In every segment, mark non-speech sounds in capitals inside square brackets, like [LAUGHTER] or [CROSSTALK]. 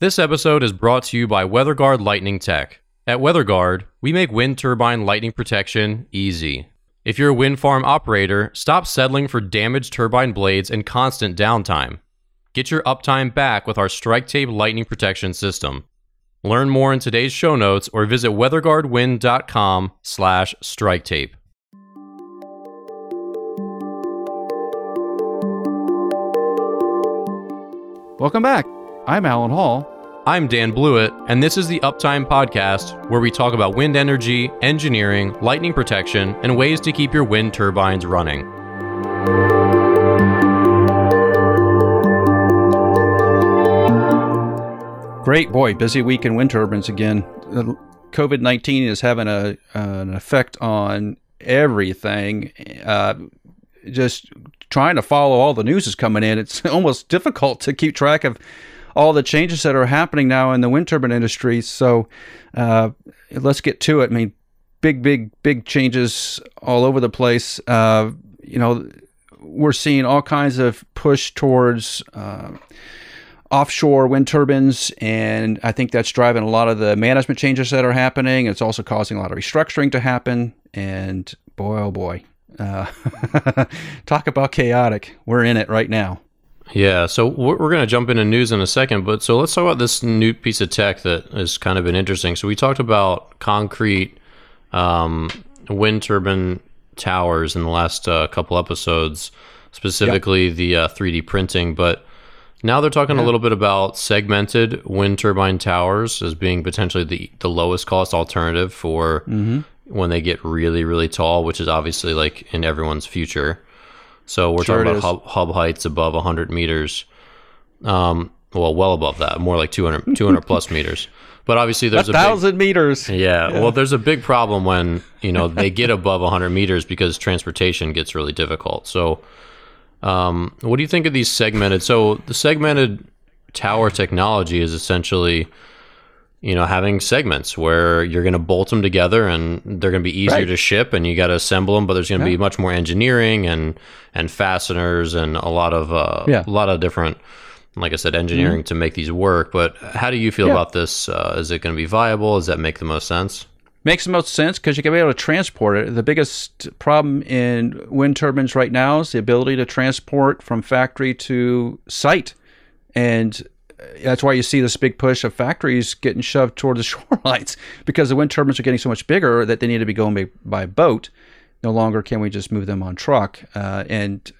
This episode is brought to you by WeatherGuard Lightning Tech. At WeatherGuard, we make wind turbine lightning protection easy. If you're a wind farm operator, stop settling for damaged turbine blades and constant downtime. Get your uptime back with our Strike Tape lightning protection system. Learn more in today's show notes or visit weatherguardwind.com slash strike tape. Welcome back. I'm Allen Hall. I'm Dan Blewett, and this is the Uptime Podcast, where we talk about wind energy, engineering, lightning protection, and ways to keep your wind turbines running. Great boy, busy week in wind turbines again. COVID nineteen is having a an effect on everything. Uh, just trying to follow all the news is coming in. It's [LAUGHS] almost difficult to keep track of all the changes that are happening now in the wind turbine industry. So uh, let's get to it. I mean, big, big, big changes all over the place. Uh, you know, we're seeing all kinds of push towards uh, offshore wind turbines, and I think that's driving a lot of the management changes that are happening. It's also causing a lot of restructuring to happen. And boy, oh boy, uh, [LAUGHS] talk about chaotic. We're in it right now. Yeah, so we're, going to jump into news in a second, but so let's talk about this new piece of tech that has kind of been interesting. So we talked about concrete um, wind turbine towers in the last uh, couple episodes, specifically yep. the uh, 3D printing, but now they're talking yeah. a little bit about segmented wind turbine towers as being potentially the, the lowest cost alternative for mm-hmm. when they get really, really tall, which is obviously like in everyone's future. So we're sure talking about hub, hub, heights above 100 meters. Um, well, well above that, more like 200, 200 plus [LAUGHS] meters. But obviously, there's a, a thousand big, meters. Yeah, yeah, Well, there's a big problem when you know they get above 100 meters because transportation gets really difficult. So, um, what do you think of these segmented? So the segmented tower technology is essentially you know, having segments where you're going to bolt them together and they're going to be easier right. to ship and you got to assemble them, but there's going to yeah. be much more engineering and, and fasteners and a lot of, uh, yeah. a lot of different, like I said, engineering mm-hmm. to make these work. But how do you feel yeah. about this? Uh, is it going to be viable? Does that make the most sense? Makes the most sense because you can be able to transport it. The biggest problem in wind turbines right now is the ability to transport from factory to site. And that's why you see this big push of factories getting shoved toward the [LAUGHS] shorelines because the wind turbines are getting so much bigger that they need to be going by, by boat. No longer can we just move them on truck. Uh, and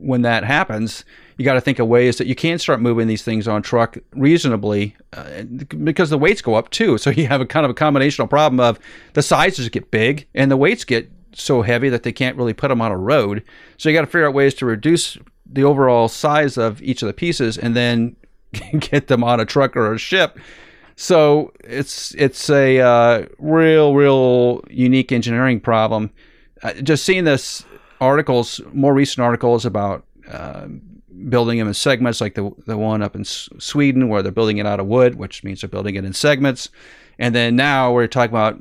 when that happens, you got to think of ways that you can start moving these things on truck reasonably uh, because the weights go up too. So [LAUGHS] you have a kind of a combinational problem of the sizes get big and the weights get so heavy that they can't really put them on a road. So you got to figure out ways to reduce the overall size of each of the pieces and then [LAUGHS] get them on a truck or a ship. So it's it's a uh, real real unique engineering problem. Uh, just seeing this articles, more recent articles about uh, building them in segments, like the the one up in S- Sweden where they're building it out of wood, which means they're building it in segments. And then now we're talking about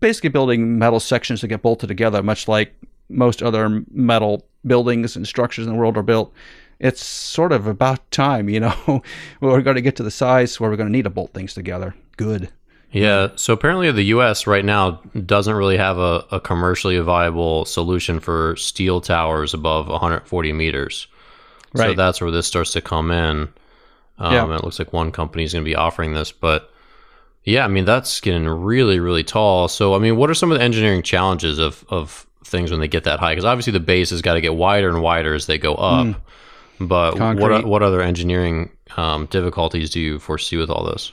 basically building metal sections that get bolted together, much like most other metal buildings and structures in the world are built it's sort of about time, you know. [LAUGHS] we're going to get to the size where we're going to need to bolt things together. Good. Yeah. So apparently, the U.S. right now doesn't really have a, a commercially viable solution for steel towers above 140 meters. Right. So that's where this starts to come in. Um, yeah. It looks like one company is going to be offering this, but yeah, I mean that's getting really, really tall. So I mean, what are some of the engineering challenges of of things when they get that high? Because obviously the base has got to get wider and wider as they go up. Mm. But Concrete. what what other engineering um, difficulties do you foresee with all this?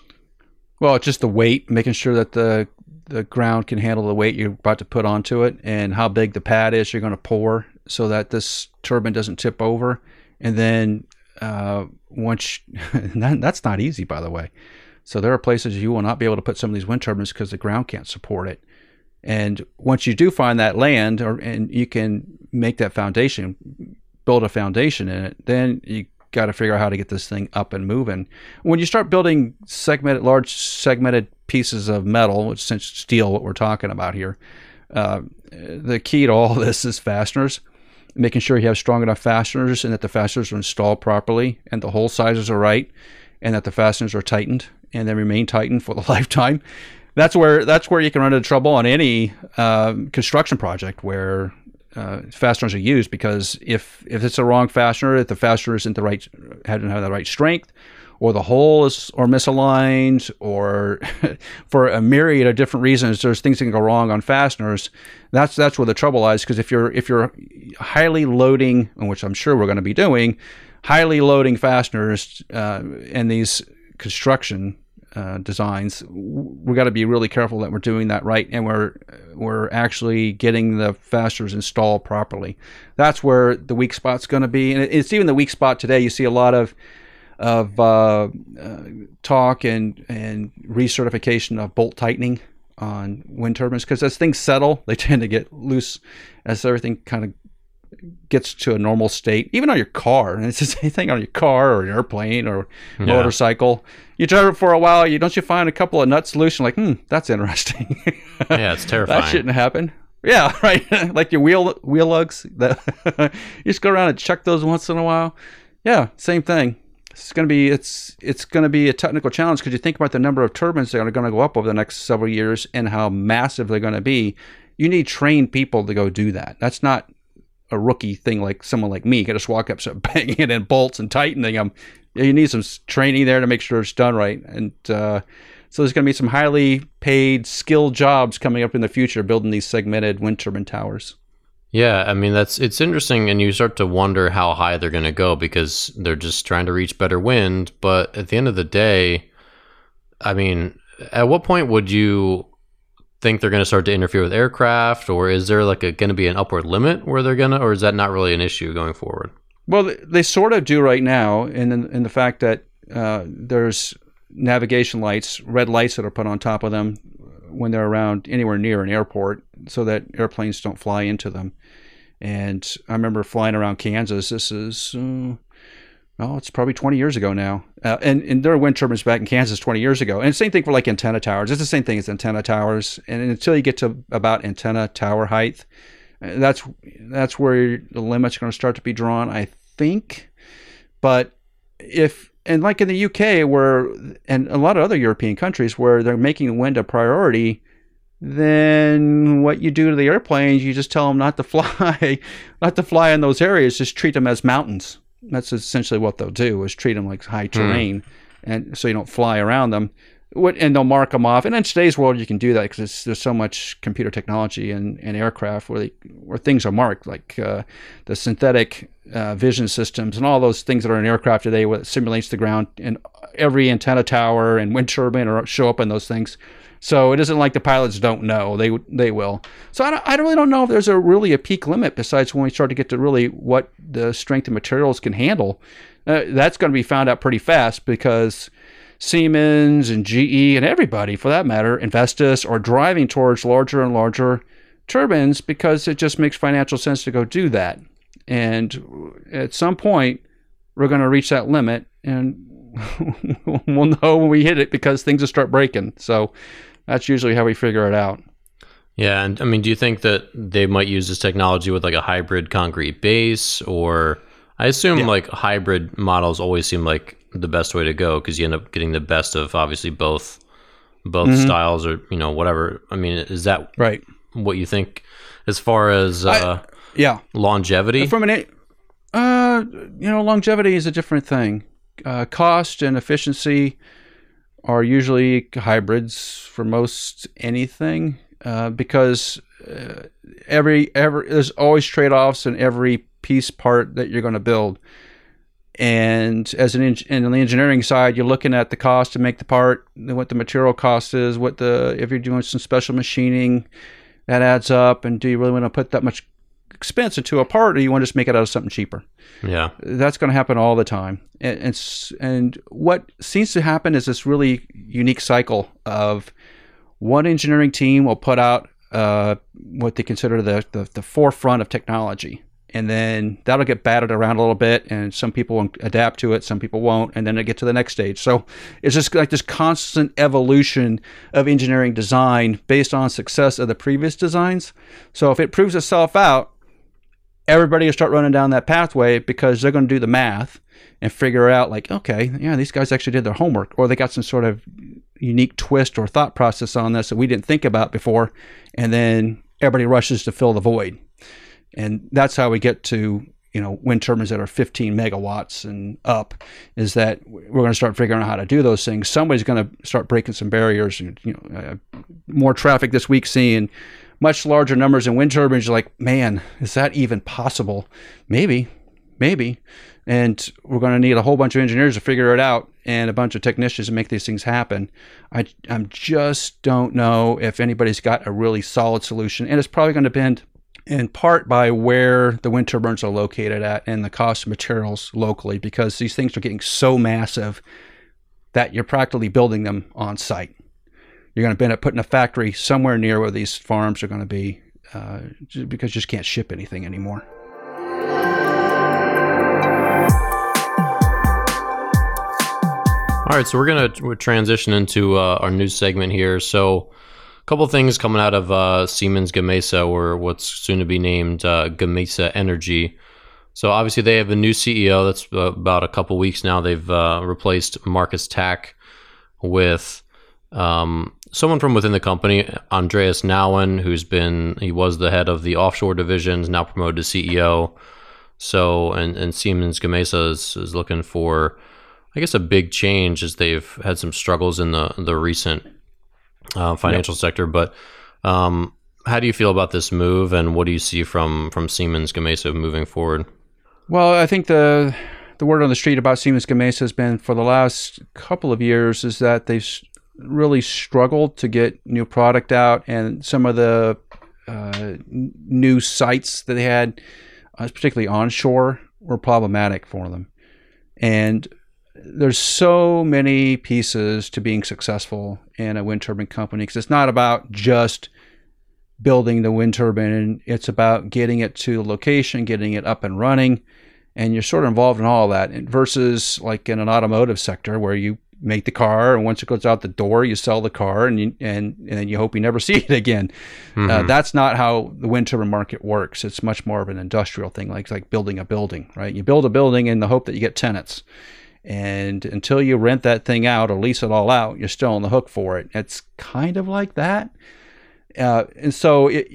Well, it's just the weight, making sure that the the ground can handle the weight you're about to put onto it, and how big the pad is you're going to pour, so that this turbine doesn't tip over. And then uh, once [LAUGHS] that, that's not easy, by the way. So there are places you will not be able to put some of these wind turbines because the ground can't support it. And once you do find that land, or and you can make that foundation, build a foundation in it, then you got to figure out how to get this thing up and moving. When you start building segmented, large segmented pieces of metal, which is steel, what we're talking about here, uh, the key to all [LAUGHS] this is fasteners. Making sure you have strong enough fasteners and that the fasteners are installed properly and the hole sizes are right. and that the fasteners are tightened and they remain tightened for the [LAUGHS] lifetime. That's where that's where you can run into trouble on any um, construction project where uh, fasteners are used because if if it's the wrong fastener, if the fastener isn't the right hadn't have the right strength, or the hole is or misaligned, or [LAUGHS] for a myriad of different reasons, there's things that can go wrong on fasteners. That's that's where the trouble lies because if you're if you're highly loading, which I'm sure we're going to be doing, highly loading fasteners uh, in these construction uh, designs, we got to be really careful that we're doing that right and we're we're actually getting the fasteners installed properly. That's where the weak spot's going to be, and it's even the weak spot today. You see a lot of of uh, uh, talk and and recertification of bolt tightening on wind turbines because as things settle, they [LAUGHS] tend to get loose as everything kind of gets to a normal state, even on your car. And it's the [LAUGHS] same thing on your car or an airplane or yeah. motorcycle. You drive it for a while, you don't you find a couple of nuts loose and like, hmm, that's interesting. [LAUGHS] yeah, it's terrifying. that shouldn't happen. Yeah, [LAUGHS] right. like your wheel wheel lugs. That you just go around and check those once in a while. Yeah, same thing. It's gonna be it's it's gonna be a technical challenge because you think about the number of turbines that are gonna go up over the next several years and how massive they're gonna be. You need trained people to go do that. That's not a rookie thing like someone like me can just walk up, start [LAUGHS] banging it in bolts and tightening them. You need some training there to make sure it's done right. And uh, so there's going to be some highly paid, skilled jobs coming up in the future building these segmented wind turbine towers. Yeah, I mean that's it's interesting, and you start to wonder how high they're going to go because they're just trying to reach better wind. But at the end of the day, I mean, at what point would you think they're going to start to interfere with aircraft, or is there like going to be an upward limit where they're going to, or is that not really an issue going forward? Well, they sort of do right now, in in the fact that uh, there's navigation lights, red lights that are put on top of them when they're around anywhere near an airport, so that airplanes don't fly into them. And I remember flying around Kansas. This is uh, well, it's probably 20 years ago now. Uh, and, and there are wind turbines back in Kansas 20 years ago. And same thing for like antenna towers. It's the same thing as antenna towers. And until you get to about antenna tower height, uh, that's that's where the limits are going to start to be drawn, I think. But if and like in the UK, where and a lot of other European countries where they're making wind a priority, then what you do to the airplanes, you just tell them not to [LAUGHS] fly, not to fly in those areas. Just treat them as mountains that's essentially what they'll do is treat them like high hmm. terrain, mm. and so you don't fly around them. What and they'll mark them off. And in today's world, you can do that because there's so much computer technology and, and aircraft where they, where things are marked, like uh, the synthetic uh, vision systems and all those things that are in aircraft today, where it simulates the ground, and every antenna tower and wind turbine or show up in those things. So it isn't like the pilots don't know; they they will. So I, I really don't know if there's a really a peak limit besides when we start to get to really what the strength of materials can handle. Uh, that's going to be found out pretty fast because Siemens and GE and everybody, for that matter, Vestas, are driving towards larger and larger turbines because it just makes financial sense to go do that. And at some point, we're going to reach that limit, and [LAUGHS] we'll know when we hit it because things will start breaking. So that's usually how we figure it out. Yeah, and I mean, do you think that they might use this technology with like a hybrid concrete base, or I assume yeah. like hybrid models always seem like the best way to go because you end up getting the best of obviously both both mm-hmm. styles or you know whatever. I mean, is that right? What you think as far as uh, I, yeah longevity from an uh you know longevity is a different thing. Uh, cost and efficiency are usually hybrids for most anything uh, because uh, every every there's always trade-offs in every piece part that you're going to build. And as an in, on the engineering side, you're looking at the cost to make the part, what the material cost is, what the if you're doing some special machining, that adds up. And do you really want to put that much expense into a part, or you want to just make it out of something cheaper. Yeah, that's going to happen all the time. And, and and what seems to happen is this really unique cycle of one engineering team will put out uh, what they consider the, the, the forefront of technology. And then that'll get batted around a little bit, and some people will adapt to it, some people won't, and then they get to the next stage. So it's just like this constant evolution of engineering design based on success of the previous designs. So if it proves itself out, everybody will start running down that pathway because they're going to do the math and figure out like, okay, yeah, these guys actually did their homework, or they got some sort of unique twist or thought process on this that we didn't think about before, and then everybody rushes to fill the void, and that's how we get to you know wind turbines that are 15 megawatts and up is that we're going to start figuring out how to do those things. Somebody's going to start breaking some barriers and you know uh, more traffic this week seeing much larger numbers in wind turbines you're like man is that even possible? Maybe maybe. And we're going to need a whole bunch of engineers to figure it out and a bunch of technicians to make these things happen. I i just don't know if anybody's got a really solid solution and it's probably going to depend in part by where the wind turbines are located at and the cost of materials locally because these things are getting so massive that you're practically building them on site. You're going to end up putting a factory somewhere near where these farms are going to be uh, because you just can't ship anything anymore. All right, so we're going to transition into uh, our new segment here. So, a couple things coming out of uh, Siemens Gamesa, or what's soon to be named uh, Gamesa Energy. So obviously they have a new CEO. That's uh, about a couple weeks now. They've uh, replaced Markus Tacke with um, someone from within the company, Andreas Nauen, who's been he was the head of the offshore divisions, now promoted to CEO. So and and Siemens Gamesa is, is looking for, I guess, a big change as they've had some struggles in the the recent uh, financial yep. sector. But um, how do you feel about this move, and what do you see from from Siemens Gamesa moving forward? Well, I think the the word on the street about Siemens Gamesa has been for the last couple of years is that they've really struggled to get new product out, and some of the uh, new sites that they had, uh, particularly onshore, were problematic for them. And there's so many pieces to being successful in a wind turbine company because it's not about just building the wind turbine and it's about getting it to location getting it up and running and you're sort of involved in all that versus like in an automotive sector where you make the car and once it goes out the door you sell the car and you, and and you hope you never [LAUGHS] see it again uh, mm-hmm. uh, that's not how the wind turbine market works it's much more of an industrial thing like like building a building right you build a building in the hope that you get tenants and until you rent that thing out or lease it all out, you're still on the hook for it. It's kind of like that. Uh, and so, it,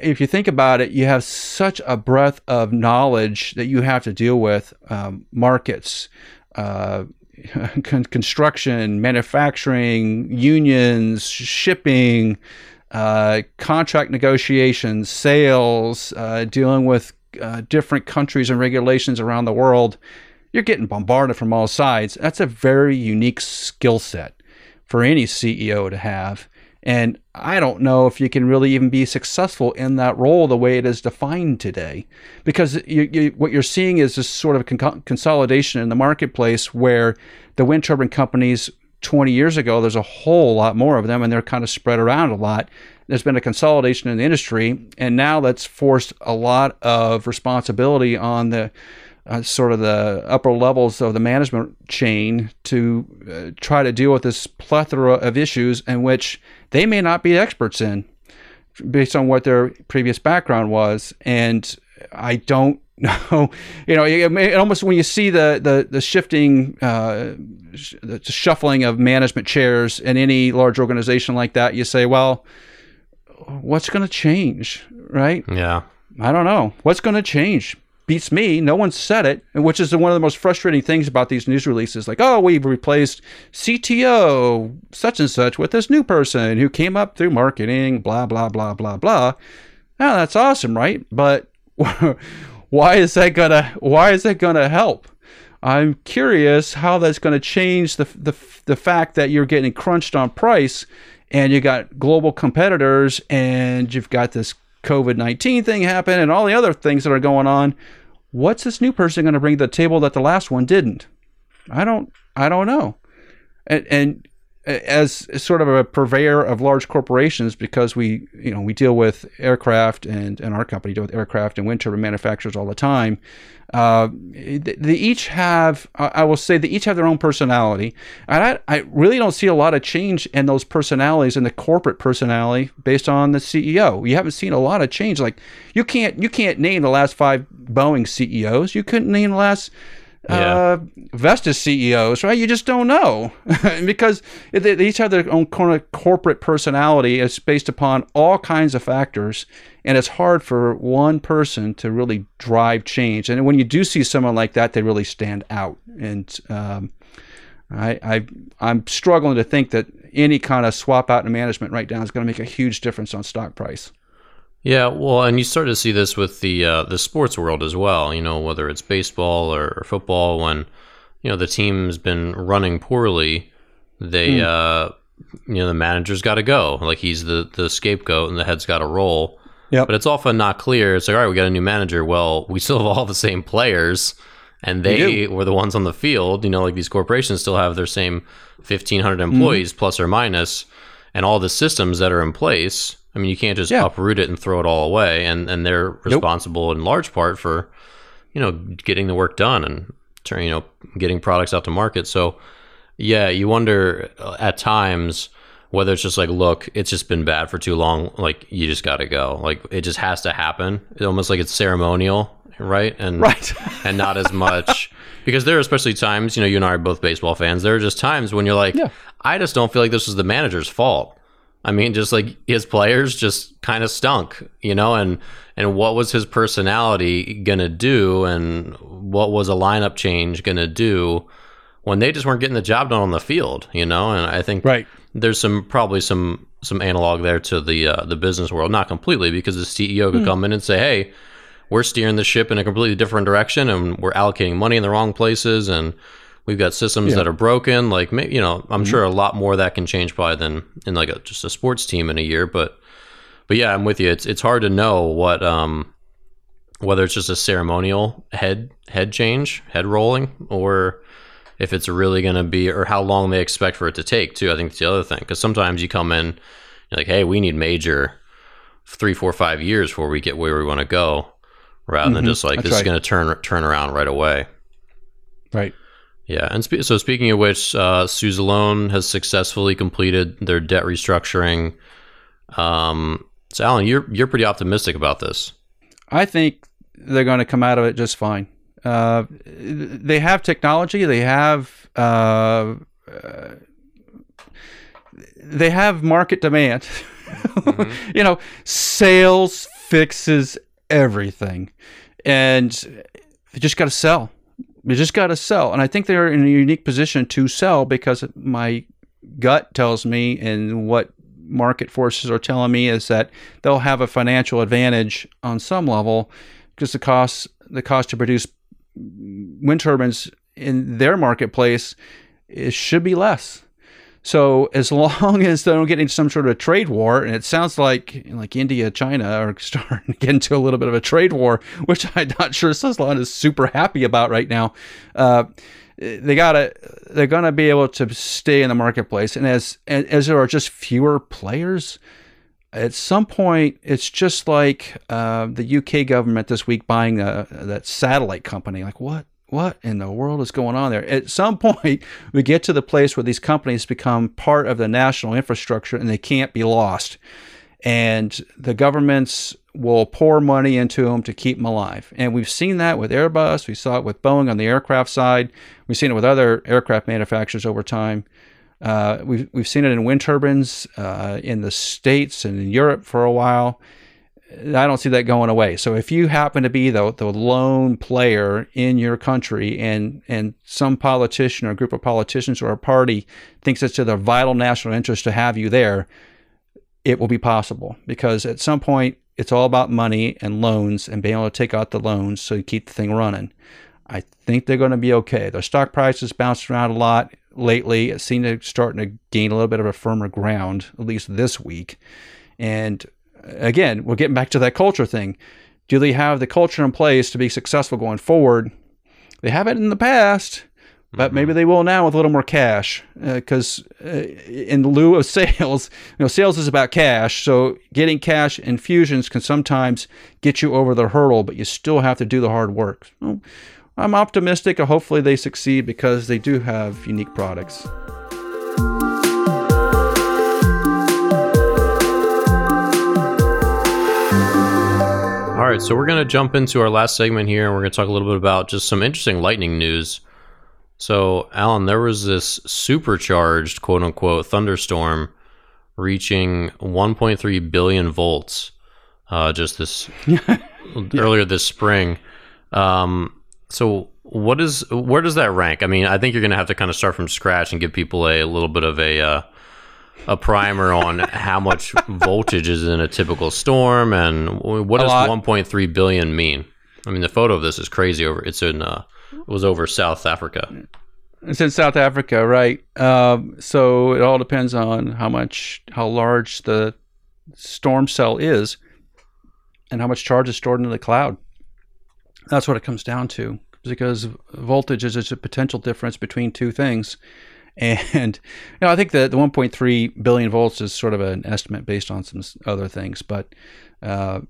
if you think about it, you have such a breadth of knowledge that you have to deal with um, markets, uh, [LAUGHS] construction, manufacturing, unions, shipping, uh, contract negotiations, sales, uh, dealing with uh, different countries and regulations around the world you're getting bombarded from all sides. That's a very unique skill set for any CEO to have. And I don't know if you can really even be successful in that role the way it is defined today, because you, you, what you're seeing is this sort of con- consolidation in the marketplace where the wind turbine companies 20 years ago, there's a whole lot more of them, and they're kind of spread around a lot. There's been a consolidation in the industry, and now that's forced a lot of responsibility on the uh, sort of the upper levels of the management chain to uh, try to deal with this plethora of issues in which they may not be experts in based on what their previous background was. And i don't [LAUGHS] know you know it, almost when you see the the, the shifting uh, the shuffling of management chairs in any large organization like that you say well what's going to change right? Yeah. I don't know. What's going to change beats me. No one said it, which is one of the most frustrating things about these news releases. Like, oh, we've replaced CTO such and such with this new person who came up through marketing, blah, blah, blah, blah, blah. Now, that's awesome, right? But [LAUGHS] why is that gonna why is that gonna help? I'm curious how that's to change the, the the fact that you're getting crunched on price, and you got global competitors, and you've got this COVID 19 thing happened and all the other things that are going on. What's this new person going to bring to the table that the last one didn't? I don't, I don't know. And, and as sort of a purveyor of large corporations, because we, you know, we deal with aircraft and, and our company deal with aircraft and wind turbine manufacturers all the time. Uh, they each have, I will say, they each have their own personality, and I, I really don't see a lot of change in those personalities in the corporate personality based on the CEO. You haven't seen a lot of change. Like you can't you can't name the last five Boeing CEOs. You couldn't name the last uh, Vestas CEOs, right? You just don't know [LAUGHS] because they, they, each have their own corporate personality. It's based upon all kinds of factors, and it's hard for one person to really drive change. And when you do see someone like that, they really stand out. And um, I, I, I'm struggling to think that any kind of swap out in management right now is going to make a huge difference on stock price. Yeah, well, and you start to see this with the uh, the sports world as well. You know, whether it's baseball or, or football, when you know the team's been running poorly, they mm. uh, you know the manager's got to go. Like he's the the scapegoat, and the head's got to roll. Yeah, but it's often not clear. It's like, all right, we got a new manager. Well, [LAUGHS] we still have all the same players, and they were the ones on the field. You know, like these corporations still have their same fifteen hundred hmm. employees mm. plus or minus, and all the systems that are in place I mean, you can't just yeah. uproot it and throw it all away, and and they're responsible nope. in large part for, you know, getting the work done and turning, you know, getting products out to market. So, yeah, you wonder uh, at times whether it's just like, look, it's just been bad for too long. Like, you just got to go. Like, it just has to happen. It's almost like it's ceremonial, right? And right, [LAUGHS] and not as much because there are especially times. You know, you and I are both baseball fans. There are just times when you're like, yeah. I just don't feel like this was the manager's fault. I mean, just like his players just kind of stunk, you know, and and what was his personality gonna do, and what was a lineup change gonna do when they just weren't getting the job done on the field, you know? And I think right. there's some probably some some analog there to the uh, the business world, not completely, because the CEO could mm. come in and say, hey. We're steering the ship in a completely different direction, and we're allocating money in the wrong places, and We've got systems yeah. that are broken. Like, you know, I'm mm-hmm. sure a lot more that can change probably than in like a, just a sports team in a year. But, but yeah, I'm with you. It's it's hard to know what um whether it's just a ceremonial head head change, head rolling, or if it's really going to be or how long they expect for it to take too. I think that's the other thing because sometimes you come in like, hey, we need major three, four, five years before we get where we want to go, rather mm-hmm. than just like that's this right. is going to turn turn around right away. Right. Yeah, and spe- so speaking of which, uh, Suzlon has successfully completed their debt restructuring. Um, so, Allen, you're you're pretty optimistic about this. I think they're going to come out of it just fine. Uh, they have technology. They have uh, uh they have market demand. Mm-hmm. [LAUGHS] you know, sales fixes everything, and they just got to sell. You just got to sell. And I think they're in a unique position to sell because my gut tells me and what market forces are telling me is that they'll have a financial advantage on some level because the cost the cost to produce wind turbines in their marketplace it should be less so as [LAUGHS] long as they don't get into some sort of trade war, and it sounds like like India, China are [LAUGHS] starting to get into a little bit of a trade war, which I'm not sure Suzlon is super happy about right now. Uh, they gotta they're gonna be able to stay in the marketplace, and as as there are just fewer players, at some point it's just like uh, the UK government this week buying a, that satellite company. Like what what in the world is going on there? At some point, [LAUGHS] we get to the place where these companies become part of the national infrastructure and they can't be lost. And the governments will pour money into them to keep them alive. And we've seen that with Airbus. We saw it with Boeing on the aircraft side. We've seen it with other aircraft manufacturers over time. Uh, we've, we've seen it in wind turbines uh, in the States and in Europe for a while. I don't see that going away. So if you happen to be the, the lone player in your country and, and some politician or group of politicians or a party thinks it's to their vital national interest to have you there, it will be possible because at some point it's all about money and loans and being able to take out the loans so you keep the thing running. I think they're going to be okay. Their stock prices bounced around a lot lately. It seemed to starting to gain a little bit of a firmer ground, at least this week. And again, we're getting back to that culture thing. Do they have the culture in place to be successful going forward? They have it in the past, but mm-hmm. maybe they will now with a little more cash. Because uh, uh, in lieu of [LAUGHS] sales, you know, sales is about cash. So getting cash infusions can sometimes get you over the hurdle, but you still have to do the hard work. So I'm optimistic. Hopefully, they succeed because they do have unique products. All right, so we're going to jump into our last segment here, and we're going to talk a little bit about just some interesting lightning news. So, Allen, there was this supercharged quote unquote thunderstorm reaching 1.3 billion volts uh, just this [LAUGHS] earlier this spring. Um, so, what is where does that rank? I mean, I think you're going to have to kind of start from scratch and give people a, a little bit of a uh, a primer on how much voltage is in a typical storm and what A does lot. 1.3 billion mean? I mean, the photo of this is crazy. Over it's in uh, it was over South Africa. It's in South Africa, right? Um, so it all depends on how much, how large the storm cell is, and how much charge is stored in the cloud. That's what it comes down to, because voltage is just a potential difference between two things. And you know, I think that the 1.3 billion volts is sort of an estimate based on some other things. But uh,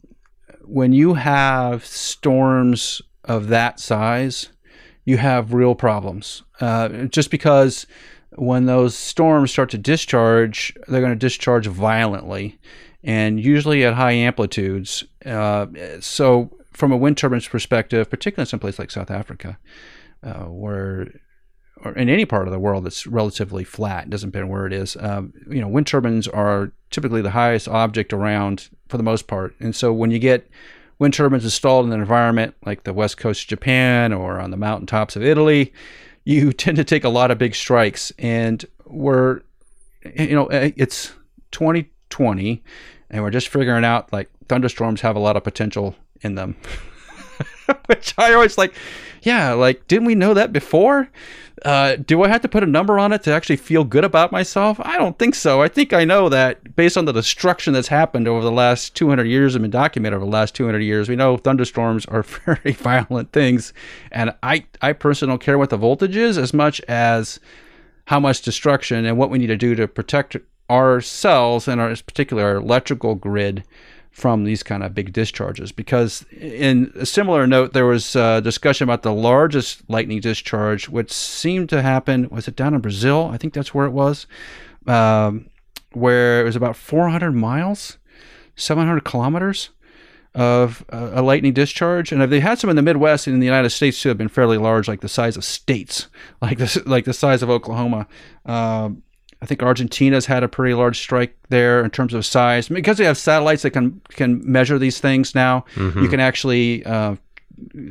when you have storms of that size, you have real problems. Uh, just because when those storms start to discharge, they're going to discharge violently and usually at high amplitudes. Uh, so, from a wind turbine's perspective, particularly in some place like South Africa, uh, where or in any part of the world that's relatively flat, it doesn't matter where it is. Um, you know, wind turbines are typically the highest object around for the most part, and so when you get wind turbines installed in an environment like the west coast of Japan or on the mountaintops of Italy, you [LAUGHS] tend to take a lot of big strikes. And we're, you know, eh, it's 2020, and we're just figuring out like thunderstorms have a lot of potential in them. [LAUGHS] Which I always like, yeah, like, didn't we know that before? Uh, do I have to put a number on it to actually feel good about myself? I don't think so. I think I know that based on the destruction that's happened over the last 200 years and been documented over the last 200 years, we know thunderstorms are [LAUGHS] very violent things. And I, I personally don't care what the voltage is as much as how much destruction and what we need to do to protect ourselves and our particular our electrical grid from these kind of big discharges because in a similar note there was a discussion about the largest lightning discharge which seemed to happen was it down in brazil i think that's where it was um, where it was about 400 miles 700 kilometers of uh, a lightning discharge, and if they had some in the Midwest and in the United States too. Have been fairly large, like the size of states, [LAUGHS] like this, like the size of Oklahoma. Um, I think Argentina's had a pretty large strike there in terms of size because they have satellites that can can measure these things now. You can actually uh,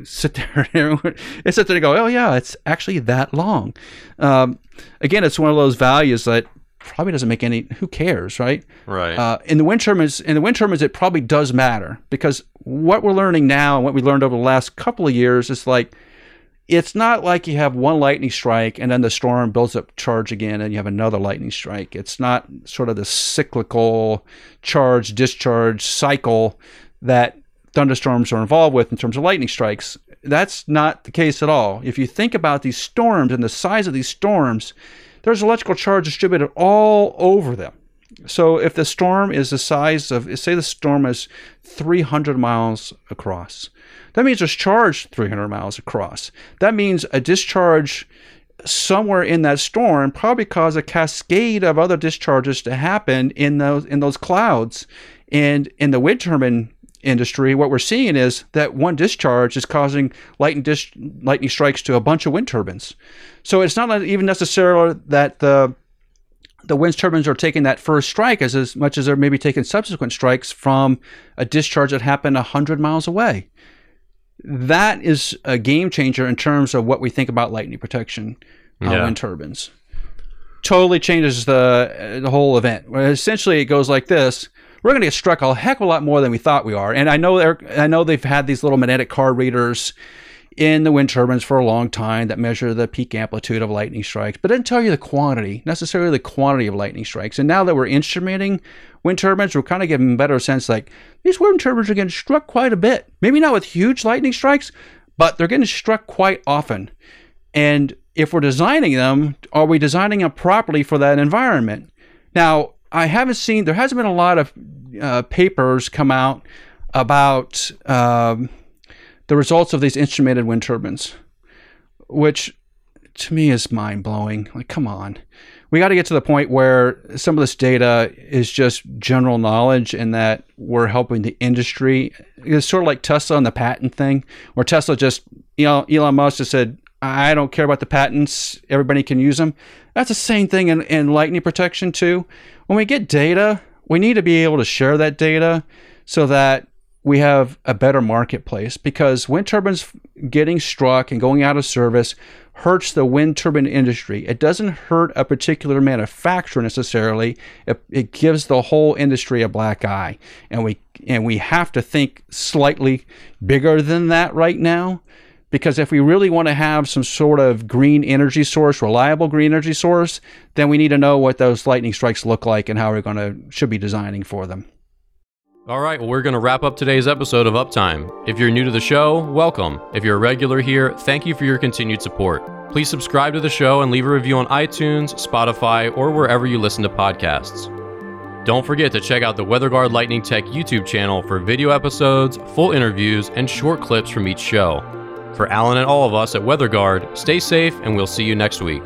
sit there [LAUGHS] and sit there and go, oh yeah, it's actually that long. Um, again, it's one of those values that probably doesn't make any. Who cares, right? Right. Uh, in the wind turbines, in the wind turbines, it probably does matter because what we're learning now and what we learned over the last couple of years is like it's not like you have one lightning strike and then the storm builds up charge again and you have another lightning strike. It's not sort of the cyclical charge discharge cycle that thunderstorms are involved with in terms of lightning strikes. That's not the case at all. If you think about these storms and the size of these storms, there's electrical charge distributed all over them. So if the storm is the size of, say, the storm is 300 miles across, that means there's charge 300 miles across. That means a discharge somewhere in that storm probably caused a cascade of other discharges to happen in those in those clouds. And in the wind turbine industry, what we're seeing is that one discharge is causing lightning dis- lightning strikes to a bunch of wind turbines. So it's not even necessarily that the the wind turbines are taking that first strike as, as much as they're maybe taking subsequent strikes from a discharge that happened 100 miles away. That is a game changer in terms of what we think about lightning protection on Yeah. wind turbines. Totally changes the, uh, the whole event. Essentially, it goes like this. We're going to get struck a heck of a lot more than we thought we are. And I know they're, I know they've had these little magnetic card readers in the wind turbines for a long time that measure the peak amplitude of lightning strikes, but didn't tell you the quantity, necessarily the quantity of lightning strikes. And now that we're instrumenting wind turbines, we're kind of getting a better sense like these wind turbines are getting struck quite a bit. Maybe not with huge lightning strikes, but they're getting struck quite often. And if we're designing them, are we designing them properly for that environment? Now, I haven't seen, there hasn't been a lot of uh, papers come out about um, the results of these instrumented wind turbines, which to me is mind blowing. Like, come on. We got to get to the point where some of this data is just general knowledge and that we're helping the industry. It's sort of like Tesla and the patent thing, where Tesla just, you know, Elon Musk just said, I don't care about the patents. Everybody can use them. That's the same thing in, in lightning protection too. When we get data, we need to be able to share that data so that we have a better marketplace because wind turbines getting struck and going out of service hurts the wind turbine industry. It doesn't hurt a particular manufacturer necessarily. It, it, gives the whole industry a black eye, and we and we have to think slightly bigger than that right now. Because if we really want to have some sort of green energy source, reliable green energy source, then we need to know what those lightning strikes look like and how we're going to should be designing for them. All right, well, we're going to wrap up today's episode of Uptime. If you're new to the show, welcome. If you're a regular here, thank you for your continued support. Please subscribe to the show and leave a review on iTunes, Spotify, or wherever you listen to podcasts. Don't forget to check out the WeatherGuard Lightning Tech YouTube channel for video episodes, full interviews, and short clips from each show. For Allen and all of us at WeatherGuard, stay safe and we'll see you next week.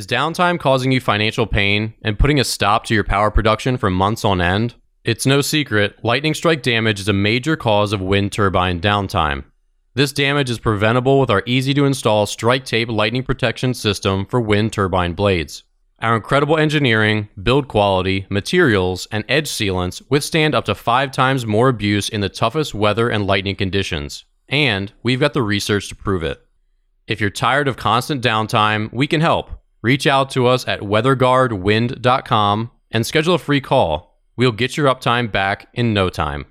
Is downtime causing you financial pain and putting a stop to your power production for months on end? It's no secret, lightning strike damage is a major cause of wind turbine downtime. This damage is preventable with our easy to install strike tape lightning protection system for wind turbine blades. Our incredible engineering, build quality, materials, and edge sealants withstand up to five times more abuse in the toughest weather and lightning conditions. And we've got the research to prove it. If you're tired of constant downtime, we can help. Reach out to us at weatherguardwind.com and schedule a free call. We'll get your uptime back in no time.